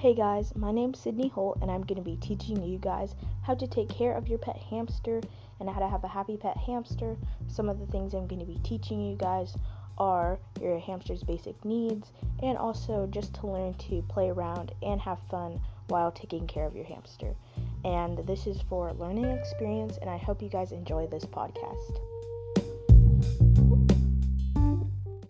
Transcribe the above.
Hey guys, my name's Sydney Holt, and I'm going to be teaching you guys how to take care of your pet hamster and how to have a happy pet hamster. Some of the things I'm going to be teaching you guys are your hamster's basic needs and also just to learn to play around and have fun while taking care of your hamster. And this is for learning experience, and I hope you guys enjoy this podcast.